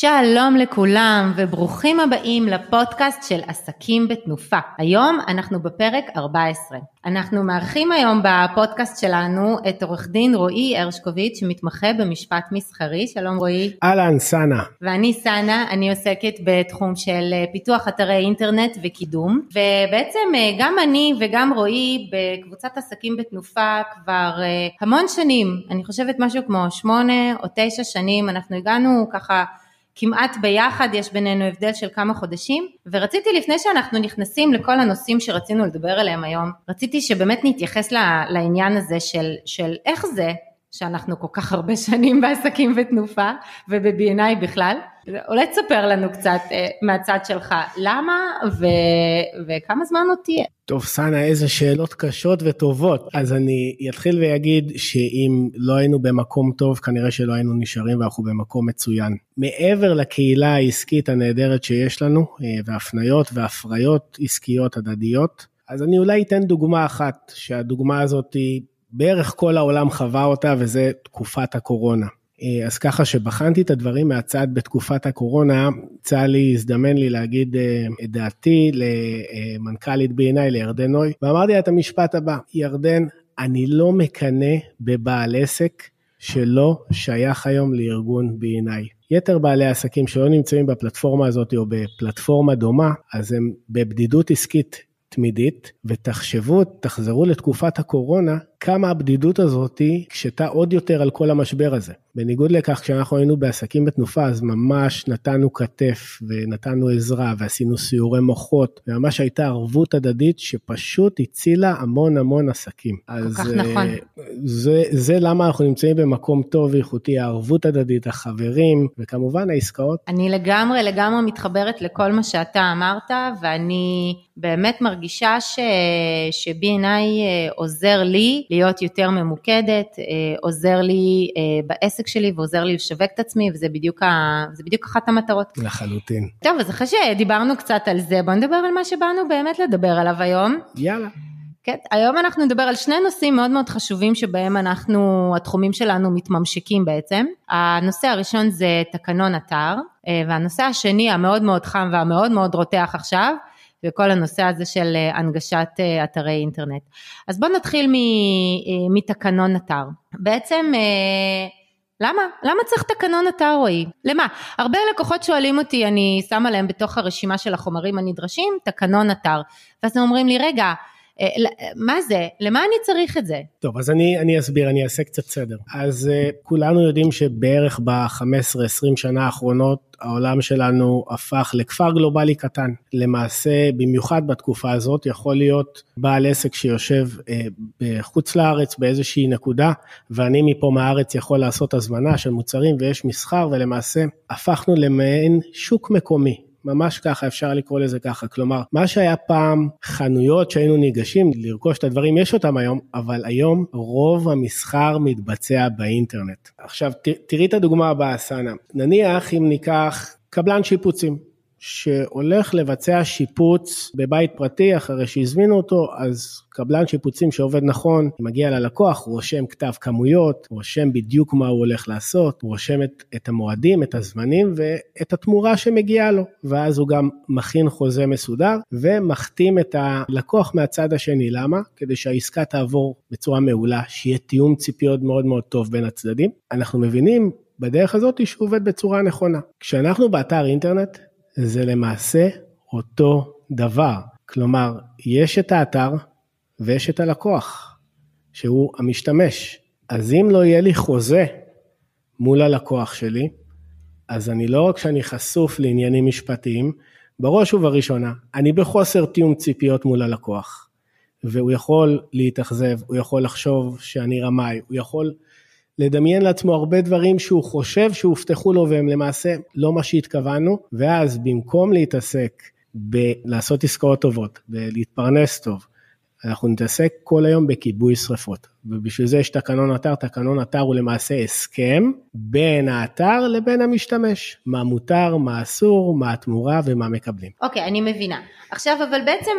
שלום לכולם וברוכים הבאים לפודקאסט של עסקים בתנופה. היום אנחנו בפרק 14. אנחנו מארחים היום בפודקאסט שלנו את עורך דין רועי הרשקוביץ' שמתמחה במשפט מסחרי. שלום רועי. אהלן סאנה. ואני סאנה, אני עוסקת בתחום של פיתוח אתרי אינטרנט וקידום ובעצם גם אני וגם רועי בקבוצת עסקים בתנופה כבר אה, המון שנים, אני חושבת משהו כמו שמונה או תשע שנים, אנחנו הגענו ככה כמעט ביחד, יש בינינו הבדל של כמה חודשים, ורציתי לפני שאנחנו נכנסים לכל הנושאים שרצינו לדבר עליהם היום, רציתי שבאמת נתייחס לעניין הזה של, של איך זה שאנחנו כל כך הרבה שנים בעסקים ותנופה וב-B&I בכלל. אולי תספר לנו קצת אה, מהצד שלך, למה ו... וכמה זמן עוד תהיה? טוב, סאנה, איזה שאלות קשות וטובות. אז אני אתחיל ואגיד שאם לא היינו במקום טוב, כנראה שלא היינו נשארים ואנחנו במקום מצוין. מעבר לקהילה העסקית הנהדרת שיש לנו, אה, והפניות והפריות עסקיות הדדיות, אז אני אולי אתן דוגמה אחת, שהדוגמה הזאת היא בערך כל העולם חווה אותה, וזה תקופת הקורונה. אה, אז ככה שבחנתי את הדברים מהצד בתקופת הקורונה, יצא לי, הזדמן לי להגיד אה, את דעתי למנכ"לית בעיניי, לירדן נוי, ואמרתי לה את המשפט הבא, ירדן, אני לא מקנא בבעל עסק שלא שייך היום לארגון בעיניי. יתר בעלי עסקים שלא נמצאים בפלטפורמה הזאת או בפלטפורמה דומה, אז הם בבדידות עסקית תמידית, ותחשבו, תחזרו לתקופת הקורונה, כמה הבדידות הזאת הקשתה עוד יותר על כל המשבר הזה. בניגוד לכך, כשאנחנו היינו בעסקים בתנופה, אז ממש נתנו כתף ונתנו עזרה ועשינו סיורי מוחות, וממש הייתה ערבות הדדית שפשוט הצילה המון המון עסקים. כל אז כך נכון. אה, זה, זה למה אנחנו נמצאים במקום טוב ואיכותי, הערבות הדדית, החברים, וכמובן העסקאות. אני לגמרי לגמרי מתחברת לכל מה שאתה אמרת, ואני באמת מרגישה ש... ש-B&I אה, עוזר לי להיות יותר ממוקדת, אה, עוזר לי אה, בעסק שלי ועוזר לי לשווק את עצמי, וזה בדיוק, ה... בדיוק אחת המטרות. לחלוטין. טוב, אז אחרי שדיברנו קצת על זה, בוא נדבר על מה שבאנו באמת לדבר עליו היום. יאללה. כן, היום אנחנו נדבר על שני נושאים מאוד מאוד חשובים שבהם אנחנו, התחומים שלנו מתממשקים בעצם. הנושא הראשון זה תקנון אתר, אה, והנושא השני המאוד מאוד חם והמאוד מאוד רותח עכשיו, וכל הנושא הזה של אה, הנגשת אה, אתרי אינטרנט. אז בואו נתחיל אה, מתקנון אתר. בעצם למה? למה צריך תקנון אתר רועי? למה? הרבה לקוחות שואלים אותי, אני שמה להם בתוך הרשימה של החומרים הנדרשים, תקנון אתר. ואז הם אומרים לי, רגע, מה זה? למה אני צריך את זה? טוב, אז אני, אני אסביר, אני אעשה קצת סדר. אז uh, כולנו יודעים שבערך ב-15-20 שנה האחרונות העולם שלנו הפך לכפר גלובלי קטן. למעשה, במיוחד בתקופה הזאת, יכול להיות בעל עסק שיושב uh, בחוץ לארץ באיזושהי נקודה, ואני מפה מהארץ יכול לעשות הזמנה של מוצרים ויש מסחר, ולמעשה הפכנו למעין שוק מקומי. ממש ככה, אפשר לקרוא לזה ככה. כלומר, מה שהיה פעם חנויות שהיינו ניגשים לרכוש את הדברים, יש אותם היום, אבל היום רוב המסחר מתבצע באינטרנט. עכשיו, תראי את הדוגמה הבאה, סאנה. נניח אם ניקח קבלן שיפוצים. שהולך לבצע שיפוץ בבית פרטי אחרי שהזמינו אותו, אז קבלן שיפוצים שעובד נכון, מגיע ללקוח, הוא רושם כתב כמויות, הוא רושם בדיוק מה הוא הולך לעשות, הוא רושם את, את המועדים, את הזמנים ואת התמורה שמגיעה לו, ואז הוא גם מכין חוזה מסודר ומחתים את הלקוח מהצד השני. למה? כדי שהעסקה תעבור בצורה מעולה, שיהיה תיאום ציפיות מאוד מאוד טוב בין הצדדים. אנחנו מבינים בדרך הזאת שהוא עובד בצורה נכונה. כשאנחנו באתר אינטרנט, זה למעשה אותו דבר. כלומר, יש את האתר ויש את הלקוח, שהוא המשתמש. אז אם לא יהיה לי חוזה מול הלקוח שלי, אז אני לא רק שאני חשוף לעניינים משפטיים, בראש ובראשונה, אני בחוסר תיאום ציפיות מול הלקוח. והוא יכול להתאכזב, הוא יכול לחשוב שאני רמאי, הוא יכול לדמיין לעצמו הרבה דברים שהוא חושב שהובטחו לו והם למעשה לא מה שהתכוונו, ואז במקום להתעסק בלעשות עסקאות טובות, ולהתפרנס טוב, אנחנו נתעסק כל היום בכיבוי שרפות. ובשביל זה יש תקנון אתר, תקנון אתר הוא למעשה הסכם בין האתר לבין המשתמש, מה מותר, מה אסור, מה התמורה ומה מקבלים. אוקיי, אוקיי, אני מבינה. עכשיו, אבל בעצם,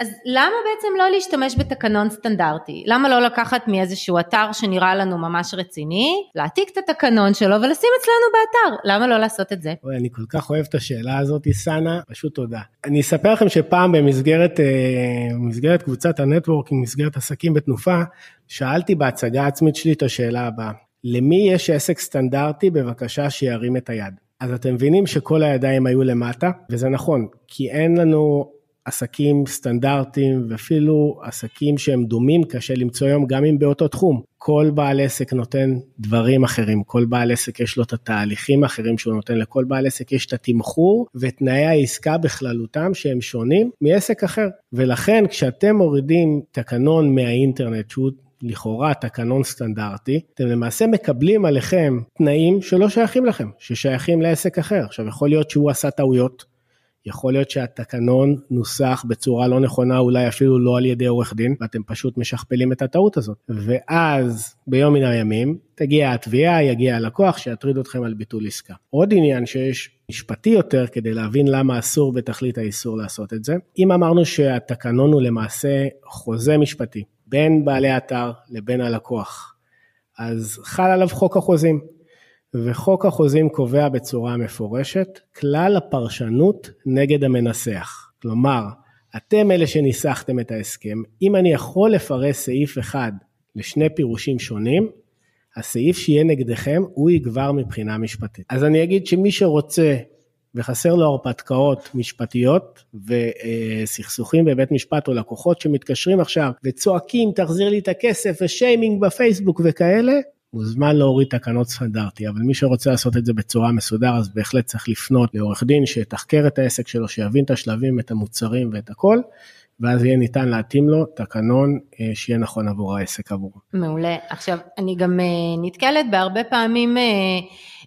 אז למה בעצם לא להשתמש בתקנון סטנדרטי? למה לא לקחת מאיזשהו אתר שנראה לנו ממש רציני, להעתיק את התקנון שלו ולשים אצלנו באתר? למה לא לעשות את זה? אוי, אני כל כך אוהב את השאלה הזאת, סאנה, פשוט תודה. אני אספר לכם שפעם במסגרת, אה, במסגרת קבוצת ה networking, מסגרת עסקים בתנופה, שאלתי בהצגה העצמית שלי את השאלה הבאה, למי יש עסק סטנדרטי בבקשה שירים את היד? אז אתם מבינים שכל הידיים היו למטה, וזה נכון, כי אין לנו עסקים סטנדרטיים ואפילו עסקים שהם דומים קשה למצוא היום גם אם באותו תחום. כל בעל עסק נותן דברים אחרים, כל בעל עסק יש לו את התהליכים האחרים שהוא נותן, לכל בעל עסק יש את התמחור ותנאי העסקה בכללותם שהם שונים מעסק אחר. ולכן כשאתם מורידים תקנון מהאינטרנט שהוא לכאורה תקנון סטנדרטי, אתם למעשה מקבלים עליכם תנאים שלא שייכים לכם, ששייכים לעסק אחר. עכשיו יכול להיות שהוא עשה טעויות, יכול להיות שהתקנון נוסח בצורה לא נכונה, אולי אפילו לא על ידי עורך דין, ואתם פשוט משכפלים את הטעות הזאת. ואז ביום מן הימים תגיע התביעה, יגיע הלקוח שיטריד אתכם על ביטול עסקה. עוד עניין שיש משפטי יותר כדי להבין למה אסור בתכלית האיסור לעשות את זה. אם אמרנו שהתקנון הוא למעשה חוזה משפטי בין בעלי אתר לבין הלקוח, אז חל עליו חוק החוזים. וחוק החוזים קובע בצורה מפורשת כלל הפרשנות נגד המנסח. כלומר, אתם אלה שניסחתם את ההסכם, אם אני יכול לפרש סעיף אחד לשני פירושים שונים, הסעיף שיהיה נגדכם הוא יגבר מבחינה משפטית. אז אני אגיד שמי שרוצה וחסר לו הרפתקאות משפטיות וסכסוכים בבית משפט או לקוחות שמתקשרים עכשיו וצועקים תחזיר לי את הכסף ושיימינג בפייסבוק וכאלה, מוזמן להוריד תקנות סטנדרטי, אבל מי שרוצה לעשות את זה בצורה מסודר, אז בהחלט צריך לפנות לעורך דין שיתחקר את העסק שלו, שיבין את השלבים, את המוצרים ואת הכל, ואז יהיה ניתן להתאים לו תקנון אה, שיהיה נכון עבור העסק עבורו. מעולה. עכשיו, אני גם אה, נתקלת בהרבה פעמים אה,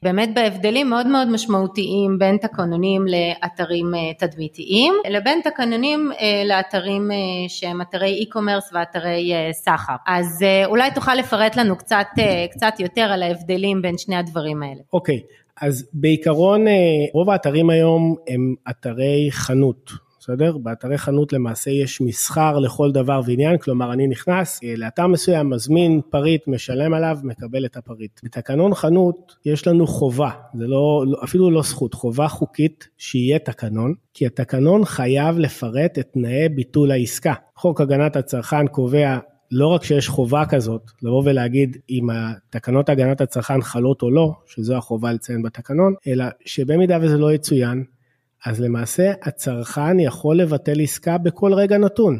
באמת בהבדלים מאוד מאוד משמעותיים בין תקנונים לאתרים תדמיתיים, לבין תקנונים לאתרים שהם אתרי e-commerce ואתרי סחר. אז אולי תוכל לפרט לנו קצת, קצת יותר על ההבדלים בין שני הדברים האלה. אוקיי. Okay. אז בעיקרון רוב האתרים היום הם אתרי חנות, בסדר? באתרי חנות למעשה יש מסחר לכל דבר ועניין, כלומר אני נכנס אה, לאתר מסוים, מזמין פריט, משלם עליו, מקבל את הפריט. בתקנון חנות יש לנו חובה, זה לא, לא, אפילו לא זכות, חובה חוקית שיהיה תקנון, כי התקנון חייב לפרט את תנאי ביטול העסקה. חוק הגנת הצרכן קובע לא רק שיש חובה כזאת, לבוא ולהגיד אם התקנות הגנת הצרכן חלות או לא, שזו החובה לציין בתקנון, אלא שבמידה וזה לא יצוין, אז למעשה הצרכן יכול לבטל עסקה בכל רגע נתון.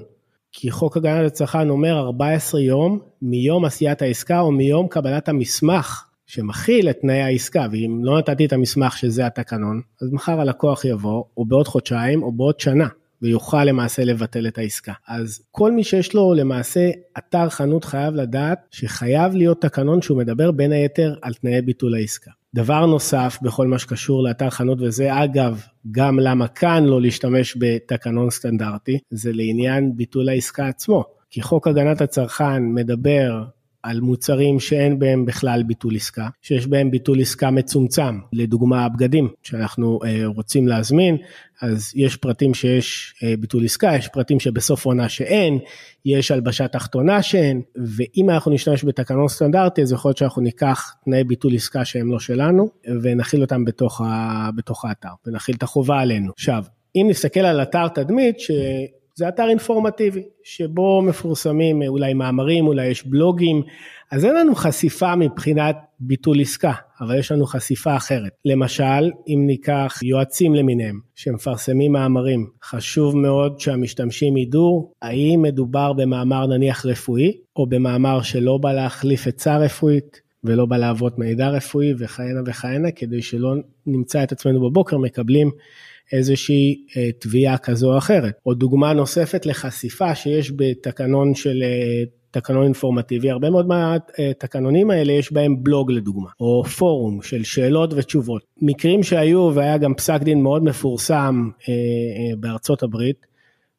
כי חוק הגנת הצרכן אומר 14 יום מיום עשיית העסקה או מיום קבלת המסמך שמכיל את תנאי העסקה, ואם לא נתתי את המסמך שזה התקנון, אז מחר הלקוח יבוא, או בעוד חודשיים, או בעוד שנה. ויוכל למעשה לבטל את העסקה. אז כל מי שיש לו למעשה אתר חנות חייב לדעת שחייב להיות תקנון שהוא מדבר בין היתר על תנאי ביטול העסקה. דבר נוסף בכל מה שקשור לאתר חנות, וזה אגב גם למה כאן לא להשתמש בתקנון סטנדרטי, זה לעניין ביטול העסקה עצמו. כי חוק הגנת הצרכן מדבר על מוצרים שאין בהם בכלל ביטול עסקה, שיש בהם ביטול עסקה מצומצם, לדוגמה הבגדים שאנחנו אה, רוצים להזמין, אז יש פרטים שיש אה, ביטול עסקה, יש פרטים שבסוף עונה שאין, יש הלבשה תחתונה שאין, ואם אנחנו נשתמש בתקנון סטנדרטי, אז יכול להיות שאנחנו ניקח תנאי ביטול עסקה שהם לא שלנו, ונכיל אותם בתוך, ה, בתוך האתר, ונכיל את החובה עלינו. עכשיו, אם נסתכל על אתר תדמית, ש... זה אתר אינפורמטיבי, שבו מפורסמים אולי מאמרים, אולי יש בלוגים, אז אין לנו חשיפה מבחינת ביטול עסקה, אבל יש לנו חשיפה אחרת. למשל, אם ניקח יועצים למיניהם שמפרסמים מאמרים, חשוב מאוד שהמשתמשים ידעו האם מדובר במאמר נניח רפואי, או במאמר שלא בא להחליף עצה רפואית, ולא בא להוות מידע רפואי וכהנה וכהנה, כדי שלא נמצא את עצמנו בבוקר מקבלים איזושהי אה, תביעה כזו או אחרת. או דוגמה נוספת לחשיפה שיש בתקנון של אה, תקנון אינפורמטיבי, הרבה מאוד מהתקנונים האלה יש בהם בלוג לדוגמה, או פורום של שאלות ותשובות. מקרים שהיו, והיה גם פסק דין מאוד מפורסם אה, בארצות הברית,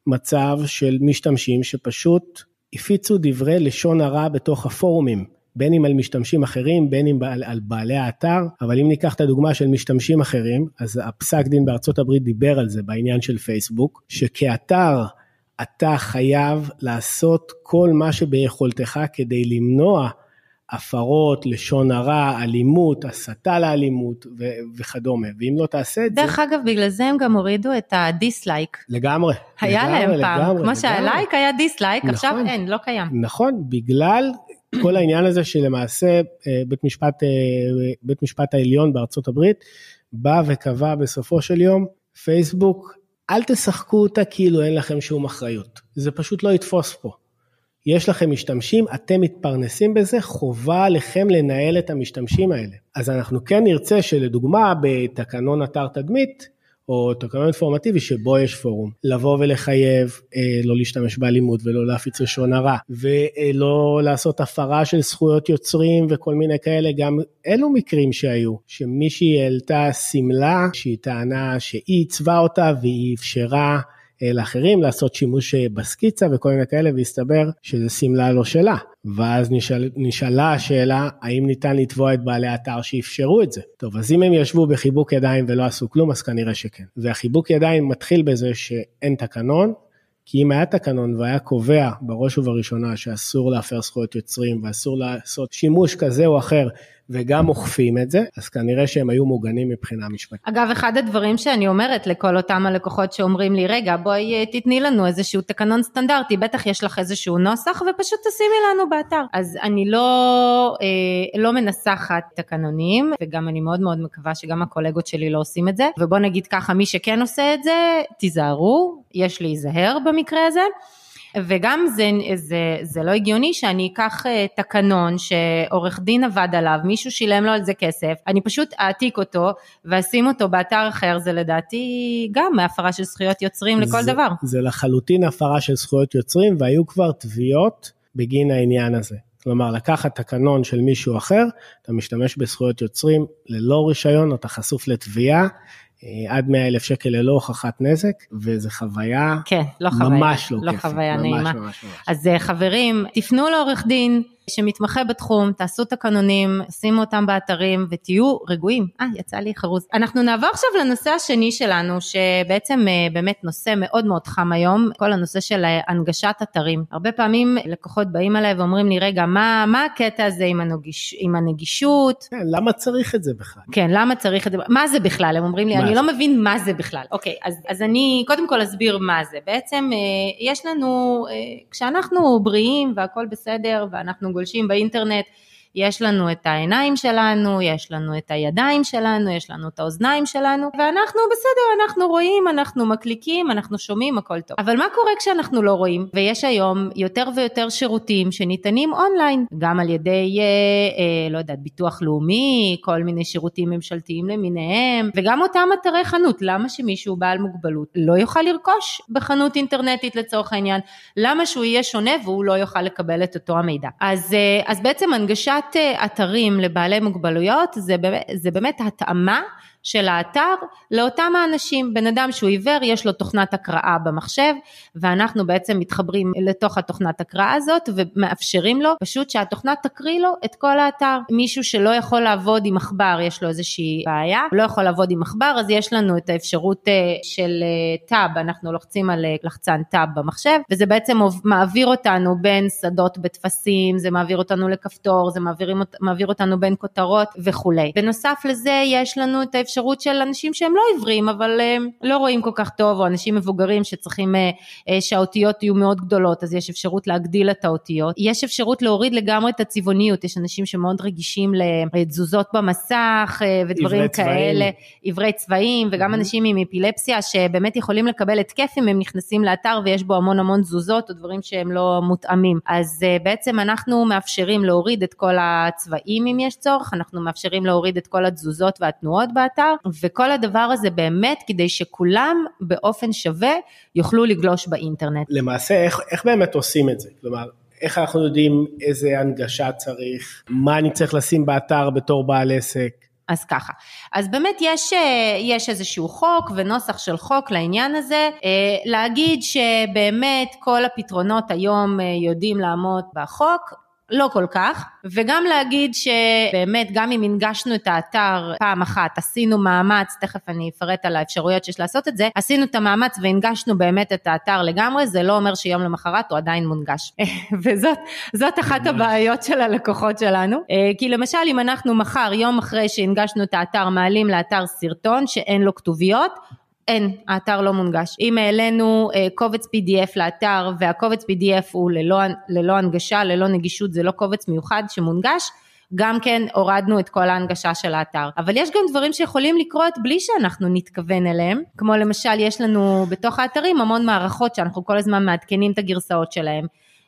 מצב של משתמשים שפשוט הפיצו דברי לשון הרע בתוך הפורומים. בין אם על משתמשים אחרים, בין אם על, על בעלי האתר, אבל אם ניקח את הדוגמה של משתמשים אחרים, אז הפסק דין בארצות הברית דיבר על זה בעניין של פייסבוק, שכאתר אתה חייב לעשות כל מה שביכולתך כדי למנוע הפרות, לשון הרע, אלימות, הסתה לאלימות ו- וכדומה, ואם לא תעשה את זה... דרך אגב, בגלל זה הם גם הורידו את ה dislike. לגמרי. היה לגמרי, להם פעם, לגמרי, כמו לגמרי. שה like היה dislike, נכון. עכשיו אין, לא קיים. נכון, בגלל כל העניין הזה שלמעשה אה, בית משפט, אה, בית משפט העליון בארצות הברית בא וקבע בסופו של יום, פייסבוק, אל תשחקו אותה כאילו אין לכם שום אחריות. זה פשוט לא יתפוס פה. יש לכם משתמשים, אתם מתפרנסים בזה, חובה עליכם לנהל את המשתמשים האלה. אז אנחנו כן נרצה שלדוגמה בתקנון אתר תדמית, או תקנון אינפורמטיבי שבו יש פורום, לבוא ולחייב אה, לא להשתמש באלימות ולא להפיץ לשון הרע, ולא לעשות הפרה של זכויות יוצרים וכל מיני כאלה, גם אלו מקרים שהיו, שמישהי העלתה שמלה שהיא טענה שהיא עיצבה אותה והיא אפשרה אה, לאחרים לעשות שימוש אה, בסקיצה וכל מיני כאלה, והסתבר שזו שמלה לא שלה. ואז נשאל, נשאלה השאלה, האם ניתן לתבוע את בעלי האתר שאפשרו את זה? טוב, אז אם הם ישבו בחיבוק ידיים ולא עשו כלום, אז כנראה שכן. והחיבוק ידיים מתחיל בזה שאין תקנון, כי אם היה תקנון והיה קובע בראש ובראשונה שאסור להפר זכויות יוצרים ואסור לעשות שימוש כזה או אחר וגם אוכפים את זה, אז כנראה שהם היו מוגנים מבחינה משפטית. אגב, אחד הדברים שאני אומרת לכל אותם הלקוחות שאומרים לי, רגע, בואי אה, תתני לנו איזשהו תקנון סטנדרטי, בטח יש לך איזשהו נוסח ופשוט תשימי לנו באתר. אז אני לא, אה, לא מנסחת תקנונים, וגם אני מאוד מאוד מקווה שגם הקולגות שלי לא עושים את זה, ובוא נגיד ככה, מי שכן עושה את זה, תיזהרו, יש להיזהר במקרה הזה. וגם זה, זה, זה לא הגיוני שאני אקח אה, תקנון שעורך דין עבד עליו, מישהו שילם לו על זה כסף, אני פשוט אעתיק אותו ואשים אותו באתר אחר, זה לדעתי גם הפרה של זכויות יוצרים לכל זה, דבר. זה לחלוטין הפרה של זכויות יוצרים והיו כבר תביעות בגין העניין הזה. כלומר, לקחת תקנון של מישהו אחר, אתה משתמש בזכויות יוצרים ללא רישיון, אתה חשוף לתביעה. אה, עד 100 אלף שקל ללא הוכחת נזק, וזו חוויה כן, לא חוויה, ממש לא, לא כיפית. חוויה ממש, נעימה. ממש, ממש. אז אה, חברים, תפנו לעורך דין שמתמחה בתחום, תעשו תקנונים, שימו אותם באתרים ותהיו רגועים. אה, יצא לי חרוז. אנחנו נעבור עכשיו לנושא השני שלנו, שבעצם אה, באמת נושא מאוד מאוד חם היום, כל הנושא של אה, הנגשת אתרים. הרבה פעמים לקוחות באים אליי ואומרים לי, רגע, מה, מה הקטע הזה עם, הנגיש, עם הנגישות? כן, למה צריך את זה בכלל? כן, למה צריך את זה? מה זה בכלל? הם אומרים לי, אני זה? לא מבין מה זה בכלל. אוקיי, אז, אז אני קודם כל אסביר מה זה. בעצם אה, יש לנו, כשאנחנו בריאים והכל בסדר ואנחנו גולשים באינטרנט, יש לנו את העיניים שלנו, יש לנו את הידיים שלנו, יש לנו את האוזניים שלנו, ואנחנו בסדר, אנחנו רואים, אנחנו מקליקים, אנחנו שומעים, הכל טוב. אבל מה קורה כשאנחנו לא רואים? ויש היום יותר ויותר שירותים שניתנים אונליין, גם על ידי, אה, אה, לא יודעת, ביטוח לאומי, כל מיני שירותים ממשלתיים למיניהם, וגם אותם אתרי חנות. למה שמישהו בעל מוגבלות לא יוכל לרכוש בחנות אינטרנטית לצורך העניין? למה שהוא יהיה שונה והוא לא יוכל לקבל את אותו המידע? אז, אה, אז בעצם הנגשת אה, אתרים לבעלי מוגבלויות זה באמת, זה באמת התאמה של האתר לאותם האנשים. בן אדם שהוא עיוור, יש לו תוכנת הקראה במחשב, ואנחנו בעצם מתחברים לתוך התוכנת הקראה הזאת ומאפשרים לו פשוט שהתוכנה תקריא לו את כל האתר. מישהו שלא יכול לעבוד עם עכבר, יש לו איזושהי בעיה, לא יכול לעבוד עם עכבר, אז יש לנו את האפשרות אה, של טאב, אנחנו לוחצים על אה, לחצן טאב במחשב, וזה בעצם מעביר אותנו בין שדות בטפסים, זה מעביר אותנו לכפתור, זה מעביר, מעביר אותנו בין כותרות וכולי. בנוסף לזה יש לנו את האפשרות האפשרות של אנשים שהם לא עיוורים אבל הם לא רואים כל כך טוב או אנשים מבוגרים שצריכים אה, אה, שהאותיות יהיו מאוד גדולות אז יש אפשרות להגדיל את האותיות. יש אפשרות להוריד לגמרי את הצבעוניות, יש אנשים שמאוד רגישים לתזוזות במסך אה, ודברים כאלה, עיוורי צבעים וגם mm-hmm. אנשים עם אפילפסיה שבאמת יכולים לקבל התקף אם הם נכנסים לאתר ויש בו המון המון תזוזות או דברים שהם לא מותאמים. אז בעצם אנחנו מאפשרים להוריד את כל הצבעים אם יש צורך, אנחנו מאפשרים להוריד את כל התזוזות והתנועות באתר. וכל הדבר הזה באמת כדי שכולם באופן שווה יוכלו לגלוש באינטרנט. למעשה איך, איך באמת עושים את זה? כלומר, איך אנחנו יודעים איזה הנגשה צריך, מה אני צריך לשים באתר בתור בעל עסק? אז ככה, אז באמת יש, אה, יש איזשהו חוק ונוסח של חוק לעניין הזה, אה, להגיד שבאמת כל הפתרונות היום אה, יודעים לעמוד בחוק, לא כל כך, וגם להגיד שבאמת גם אם הנגשנו את האתר פעם אחת, עשינו מאמץ, תכף אני אפרט על האפשרויות שיש לעשות את זה, עשינו את המאמץ והנגשנו באמת את האתר לגמרי, זה לא אומר שיום למחרת הוא עדיין מונגש. וזאת אחת הבעיות של הלקוחות שלנו, אה, כי למשל אם אנחנו מחר, יום אחרי שהנגשנו את האתר, מעלים לאתר סרטון שאין לו כתוביות, אין, האתר לא מונגש. אם העלינו אה, קובץ PDF לאתר והקובץ PDF הוא ללא, ללא הנגשה, ללא נגישות, זה לא קובץ מיוחד שמונגש, גם כן הורדנו את כל ההנגשה של האתר. אבל יש גם דברים שיכולים לקרות בלי שאנחנו נתכוון אליהם, כמו למשל יש לנו בתוך האתרים המון מערכות שאנחנו כל הזמן מעדכנים את הגרסאות שלהם.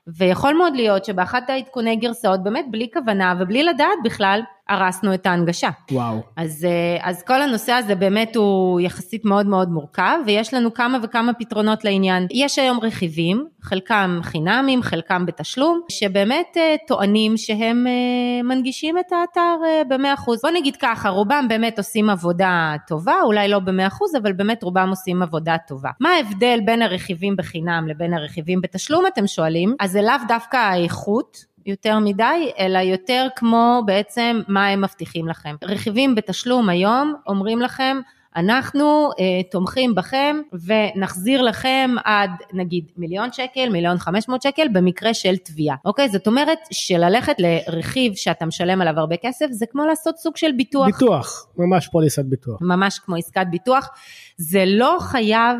ויכול מאוד להיות שבאחת העדכוני גרסאות באמת בלי כוונה ובלי לדעת בכלל הרסנו את ההנגשה. וואו. אז, אה, אז כל הנושא הזה באמת הוא יחסית מאוד מאוד מורכב, ויש לנו כמה וכמה פתרונות לעניין. יש היום רכיבים, חלקם חינמים, חלקם בתשלום, שבאמת אה, טוענים שהם אה, מנגישים את האתר ב-100%. בוא נגיד ככה, רובם באמת עושים עבודה טובה, אולי לא ב-100%, אבל באמת רובם עושים עבודה טובה. מה ההבדל בין הרכיבים בחינם לבין הרכיבים בתשלום, אתם שואלים? אז זה לאו דווקא האיכות, יותר מדי, אלא יותר כמו בעצם מה הם מבטיחים לכם. רכיבים בתשלום היום אומרים לכם, אנחנו אה, תומכים בכם ונחזיר לכם עד נגיד מיליון שקל, מיליון חמש מאות שקל במקרה של תביעה, אוקיי? זאת אומרת שללכת לרכיב שאתה משלם עליו הרבה כסף זה כמו לעשות סוג של ביטוח. ביטוח, ממש פוליסת ביטוח. ממש כמו עסקת ביטוח. זה לא חייב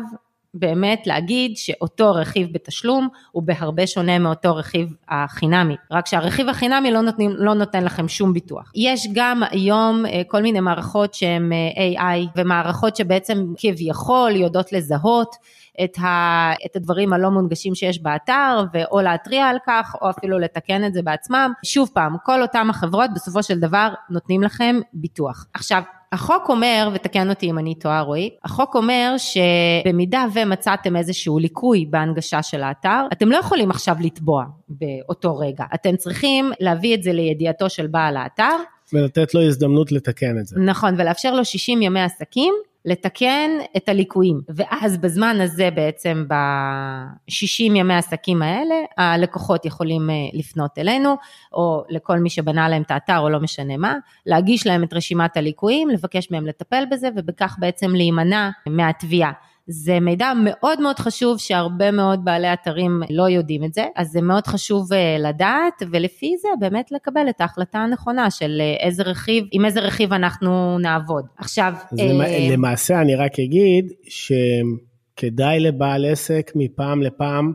באמת להגיד שאותו רכיב בתשלום הוא בהרבה שונה מאותו רכיב החינמי, רק שהרכיב החינמי לא, נותנים, לא נותן לכם שום ביטוח. יש גם היום אה, כל מיני מערכות שהן אה, AI ומערכות שבעצם כביכול יודעות לזהות את, ה, את הדברים הלא מונגשים שיש באתר ואו להתריע על כך או אפילו לתקן את זה בעצמם. שוב פעם, כל אותם החברות בסופו של דבר נותנים לכם ביטוח. עכשיו, החוק אומר, ותקן אותי אם אני טועה רועי, החוק אומר שבמידה ומצאתם איזשהו ליקוי בהנגשה של האתר, אתם לא יכולים עכשיו לתבוע באותו רגע, אתם צריכים להביא את זה לידיעתו של בעל האתר. ולתת לו הזדמנות לתקן את זה. נכון, ולאפשר לו 60 ימי עסקים לתקן את הליקויים, ואז בזמן הזה בעצם ב-60 ימי עסקים האלה, הלקוחות יכולים אה, לפנות אלינו, או לכל מי שבנה להם את האתר או לא משנה מה, להגיש להם את רשימת הליקויים, לבקש מהם לטפל בזה, ובכך בעצם להימנע מהתביעה. זה מידע מאוד מאוד חשוב שהרבה מאוד בעלי אתרים לא יודעים את זה, אז זה מאוד חשוב אה, לדעת ולפי זה באמת לקבל את ההחלטה הנכונה של אה, איזה רכיב, עם איזה רכיב אנחנו נעבוד. עכשיו... אז אה... למעשה אני רק אגיד שכדאי לבעל עסק מפעם לפעם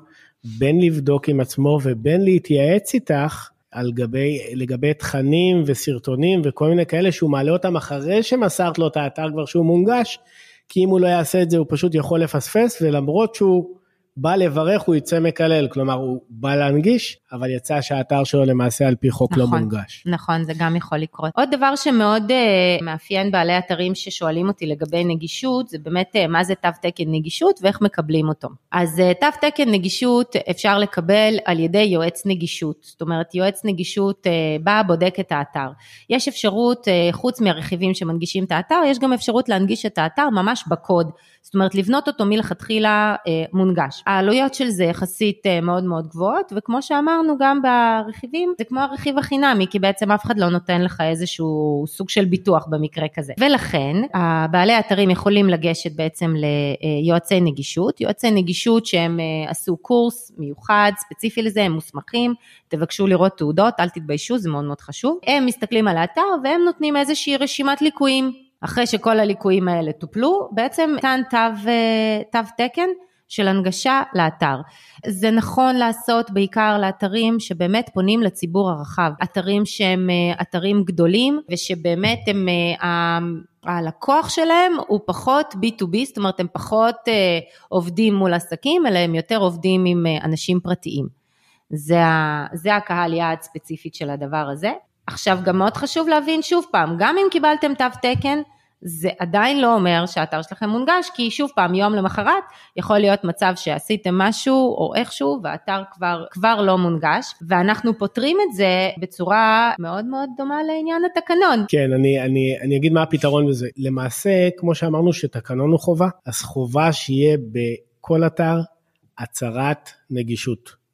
בין לבדוק עם עצמו ובין להתייעץ איתך על גבי, לגבי תכנים וסרטונים וכל מיני כאלה שהוא מעלה אותם אחרי שמסרת לו את האתר כבר שהוא מונגש. כי אם הוא לא יעשה את זה הוא פשוט יכול לפספס, ולמרות שהוא בא לברך הוא יצא מקלל, כלומר הוא בא להנגיש, אבל יצא שהאתר שלו למעשה על פי חוק לא נכון, לא מונגש. נכון, זה גם יכול לקרות. עוד דבר שמאוד uh, מאפיין בעלי אתרים ששואלים אותי לגבי נגישות, זה באמת uh, מה זה תו תקן נגישות ואיך מקבלים אותו. אז uh, תו תקן נגישות אפשר לקבל על ידי יועץ נגישות, זאת אומרת יועץ נגישות uh, בא, בודק את האתר. יש אפשרות, uh, חוץ מהרכיבים שמנגישים את האתר, יש גם אפשרות להנגיש את האתר ממש בקוד. זאת אומרת לבנות אותו מלכתחילה אה, מונגש. העלויות של זה יחסית אה, מאוד מאוד גבוהות וכמו שאמרנו גם ברכיבים זה כמו הרכיב החינמי כי בעצם אף אחד לא נותן לך איזשהו סוג של ביטוח במקרה כזה. ולכן בעלי האתרים יכולים לגשת בעצם ליועצי נגישות, יועצי נגישות שהם אה, עשו קורס מיוחד ספציפי לזה הם מוסמכים תבקשו לראות תעודות אל תתביישו זה מאוד מאוד חשוב. הם מסתכלים על האתר והם נותנים איזושהי רשימת ליקויים אחרי שכל הליקויים האלה טופלו, בעצם ניתן תו, אה, תו תקן של הנגשה לאתר. זה נכון לעשות בעיקר לאתרים שבאמת פונים לציבור הרחב, אתרים שהם אה, אתרים גדולים ושבאמת הם, אה, הלקוח שלהם הוא פחות B2B, זאת אומרת הם פחות עובדים מול עסקים, אלא הם יותר עובדים עם אנשים פרטיים. זה, זה הקהל יעד ספציפית של הדבר הזה. עכשיו גם מאוד חשוב להבין שוב פעם, גם אם קיבלתם תו תקן, זה עדיין לא אומר שהאתר שלכם מונגש, כי שוב פעם, יום למחרת יכול להיות מצב שעשיתם משהו או איכשהו והאתר כבר, כבר לא מונגש, ואנחנו פותרים את זה בצורה מאוד מאוד דומה לעניין התקנון. כן, אני, אני, אני אגיד מה הפתרון בזה. למעשה, כמו שאמרנו שתקנון הוא חובה, אז חובה שיהיה בכל אתר הצהרת נגישות.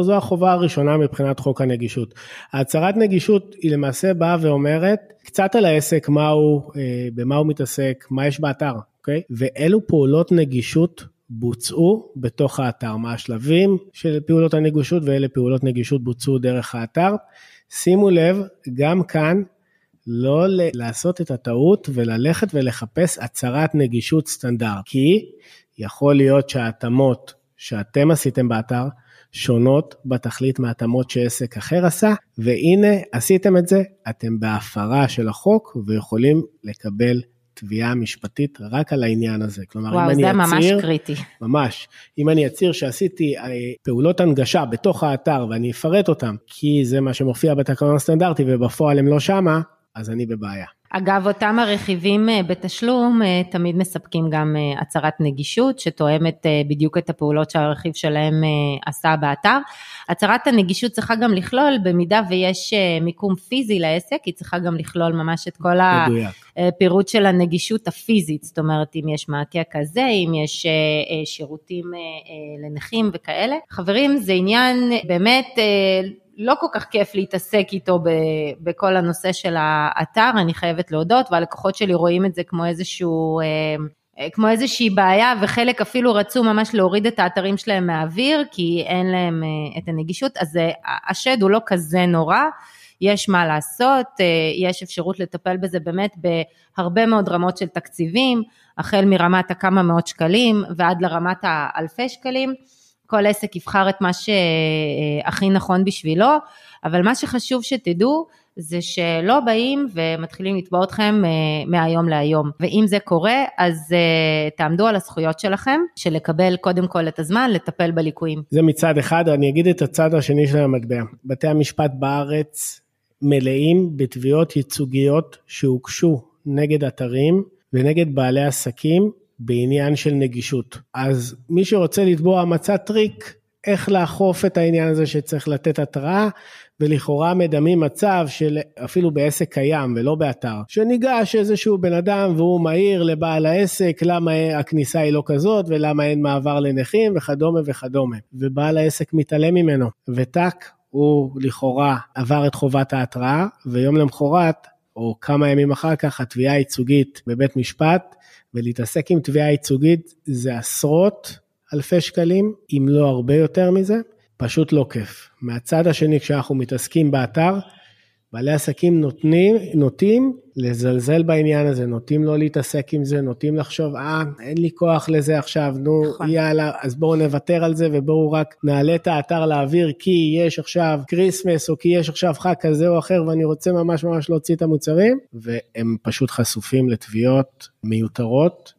זו החובה הראשונה מבחינת חוק הנגישות. הצהרת נגישות היא למעשה באה ואומרת קצת על העסק, מה הוא, אה, במה הוא מתעסק, מה יש באתר, אוקיי? ואילו פעולות נגישות בוצעו בתוך האתר, מה השלבים של פעולות הנגישות ואילו פעולות נגישות בוצעו דרך האתר. שימו לב, גם כאן לא לעשות את הטעות וללכת ולחפש הצהרת נגישות סטנדרט, כי יכול להיות שההתאמות שאתם עשיתם באתר שונות בתכלית מהתאמות שעסק אחר עשה, והנה עשיתם את זה, אתם בהפרה של החוק ויכולים לקבל תביעה משפטית רק על העניין הזה. כלומר, וואו, אם אני אצהיר... וואו, זה ממש קריטי. ממש. אם אני אצהיר שעשיתי אה, פעולות הנגשה בתוך האתר ואני אפרט אותם, כי זה מה שמופיע בתקנון הסטנדרטי ובפועל הם לא שמה, אז אני בבעיה. אגב, אותם הרכיבים אה, בתשלום אה, תמיד מספקים גם אה, הצהרת נגישות, שתואמת בדיוק את הפעולות שהרכיב שלהם עשה באתר. הצהרת הנגישות צריכה גם לכלול, במידה ויש מיקום פיזי לעסק, היא צריכה גם לכלול ממש את כל הפירוט של הנגישות הפיזית, זאת אומרת, אם יש מעקה כזה, אם יש שירותים לנכים וכאלה. חברים, זה עניין באמת... לא כל כך כיף להתעסק איתו בכל הנושא של האתר, אני חייבת להודות, והלקוחות שלי רואים את זה כמו איזשהו... אה, אה, כמו איזושהי בעיה וחלק אפילו רצו ממש להוריד את האתרים שלהם מהאוויר כי אין להם אה, את הנגישות אז השד הוא לא כזה נורא, יש מה לעשות, יש אפשרות לטפל בזה באמת בהרבה מאוד רמות של תקציבים, החל מרמת הכמה מאות שקלים ועד לרמת האלפי שקלים. כל עסק יבחר את מה שהכי נכון בשבילו, אבל מה שחשוב שתדעו זה שלא באים ומתחילים לתבוע אתכם אה, מהיום להיום. ואם זה קורה, אז אה, תעמדו על הזכויות שלכם, של לקבל קודם כל את הזמן לטפל בליקויים. זה מצד אחד, אני אגיד את הצד השני של המטבע. בתי המשפט בארץ מלאים בתביעות ייצוגיות שהוגשו נגד אתרים ונגד בעלי עסקים בעניין של נגישות. אז מי שרוצה לתבוע מצא טריק איך לאכוף את העניין הזה שצריך לתת התראה, ולכאורה מדמים מצב של אפילו בעסק קיים ולא באתר, שניגש איזשהו בן אדם והוא מעיר לבעל העסק למה הכניסה היא לא כזאת ולמה אין מעבר לנכים וכדומה וכדומה, ובעל העסק מתעלם ממנו, וטאק, הוא לכאורה עבר את חובת ההתראה, ויום למחרת, או כמה ימים אחר כך, התביעה הייצוגית בבית משפט ולהתעסק עם תביעה ייצוגית זה עשרות אלפי שקלים, אם לא הרבה יותר מזה, פשוט לא כיף. מהצד השני, כשאנחנו מתעסקים באתר, בעלי עסקים נותנים, נוטים לזלזל בעניין הזה, נוטים לא להתעסק עם זה, נוטים לחשוב, אה, אין לי כוח לזה עכשיו, נו, נכון. יאללה, אז בואו נוותר על זה ובואו רק נעלה את האתר לאוויר כי יש עכשיו Christmas או כי יש עכשיו חג כזה או אחר ואני רוצה ממש ממש להוציא את המוצרים, והם פשוט חשופים לתביעות מיותרות,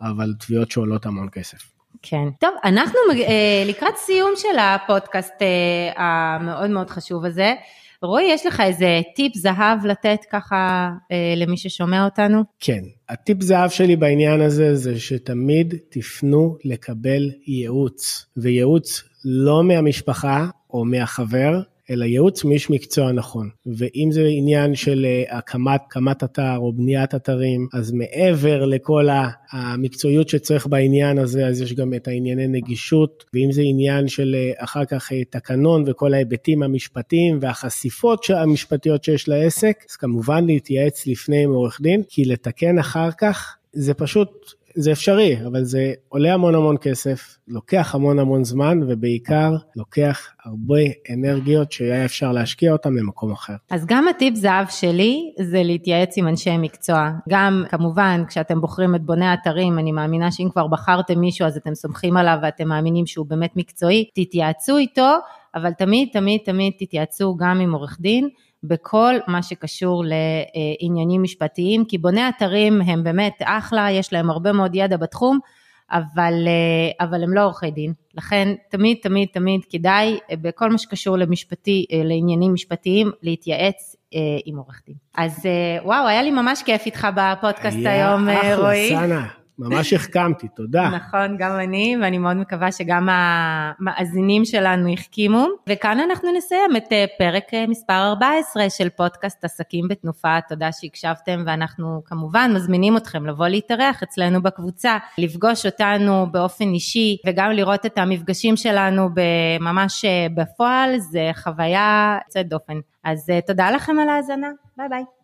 אבל תביעות שעולות המון כסף. כן. טוב, אנחנו אה, לקראת סיום של הפודקאסט אה, המאוד מאוד חשוב הזה. רועי, יש לך איזה טיפ זהב לתת ככה אה, למי ששומע אותנו? כן, הטיפ זהב שלי בעניין הזה זה שתמיד תפנו לקבל ייעוץ, וייעוץ לא מהמשפחה או מהחבר, אלא ייעוץ מאיש מקצוע נכון. ואם זה עניין של אה, הקמת, הקמת אתר או בניית אתרים, אז מעבר לכל המקצועיות שצריך בעניין הזה, אז יש גם את הענייני נגישות, ואם זה עניין של אה, אחר כך אה, תקנון וכל ההיבטים המשפטיים והחשיפות המשפטיות שיש לעסק, אז כמובן להתייעץ לפני עם עורך דין, כי לתקן אחר כך זה פשוט זה אפשרי, אבל זה עולה המון המון כסף, לוקח המון המון זמן, ובעיקר לוקח הרבה אנרגיות שהיה אפשר להשקיע אותן במקום אחר. אז גם הטיפ זהב שלי זה להתייעץ עם אנשי מקצוע. גם כמובן כשאתם בוחרים את בוני האתרים, אני מאמינה שאם כבר בחרתם מישהו אז אתם סומכים עליו ואתם מאמינים שהוא באמת מקצועי, תתייעצו איתו, אבל תמיד תמיד תמיד תתייעצו גם עם עורך דין. בכל מה שקשור לעניינים משפטיים, כי בוני אתרים הם באמת אחלה, יש להם הרבה מאוד ידע בתחום, אבל, אבל הם לא עורכי דין. לכן תמיד תמיד תמיד כדאי בכל מה שקשור למשפטי, לעניינים משפטיים להתייעץ עם עורך דין. אז וואו, היה לי ממש כיף איתך בפודקאסט היום, רועי. היה אחלה, סאנה. ממש החכמתי, תודה. נכון, גם אני, ואני מאוד מקווה שגם המאזינים שלנו החכימו. וכאן אנחנו נסיים את אה, פרק אה, מספר 14 של פודקאסט עסקים בתנופה. תודה שהקשבתם, ואנחנו כמובן מזמינים אתכם לבוא להתארח אצלנו בקבוצה, לפגוש אותנו באופן אישי, וגם לראות את המפגשים שלנו ממש אה, בפועל, זה חוויה יוצאת דופן. אז תודה לכם על ההאזנה, ביי ביי.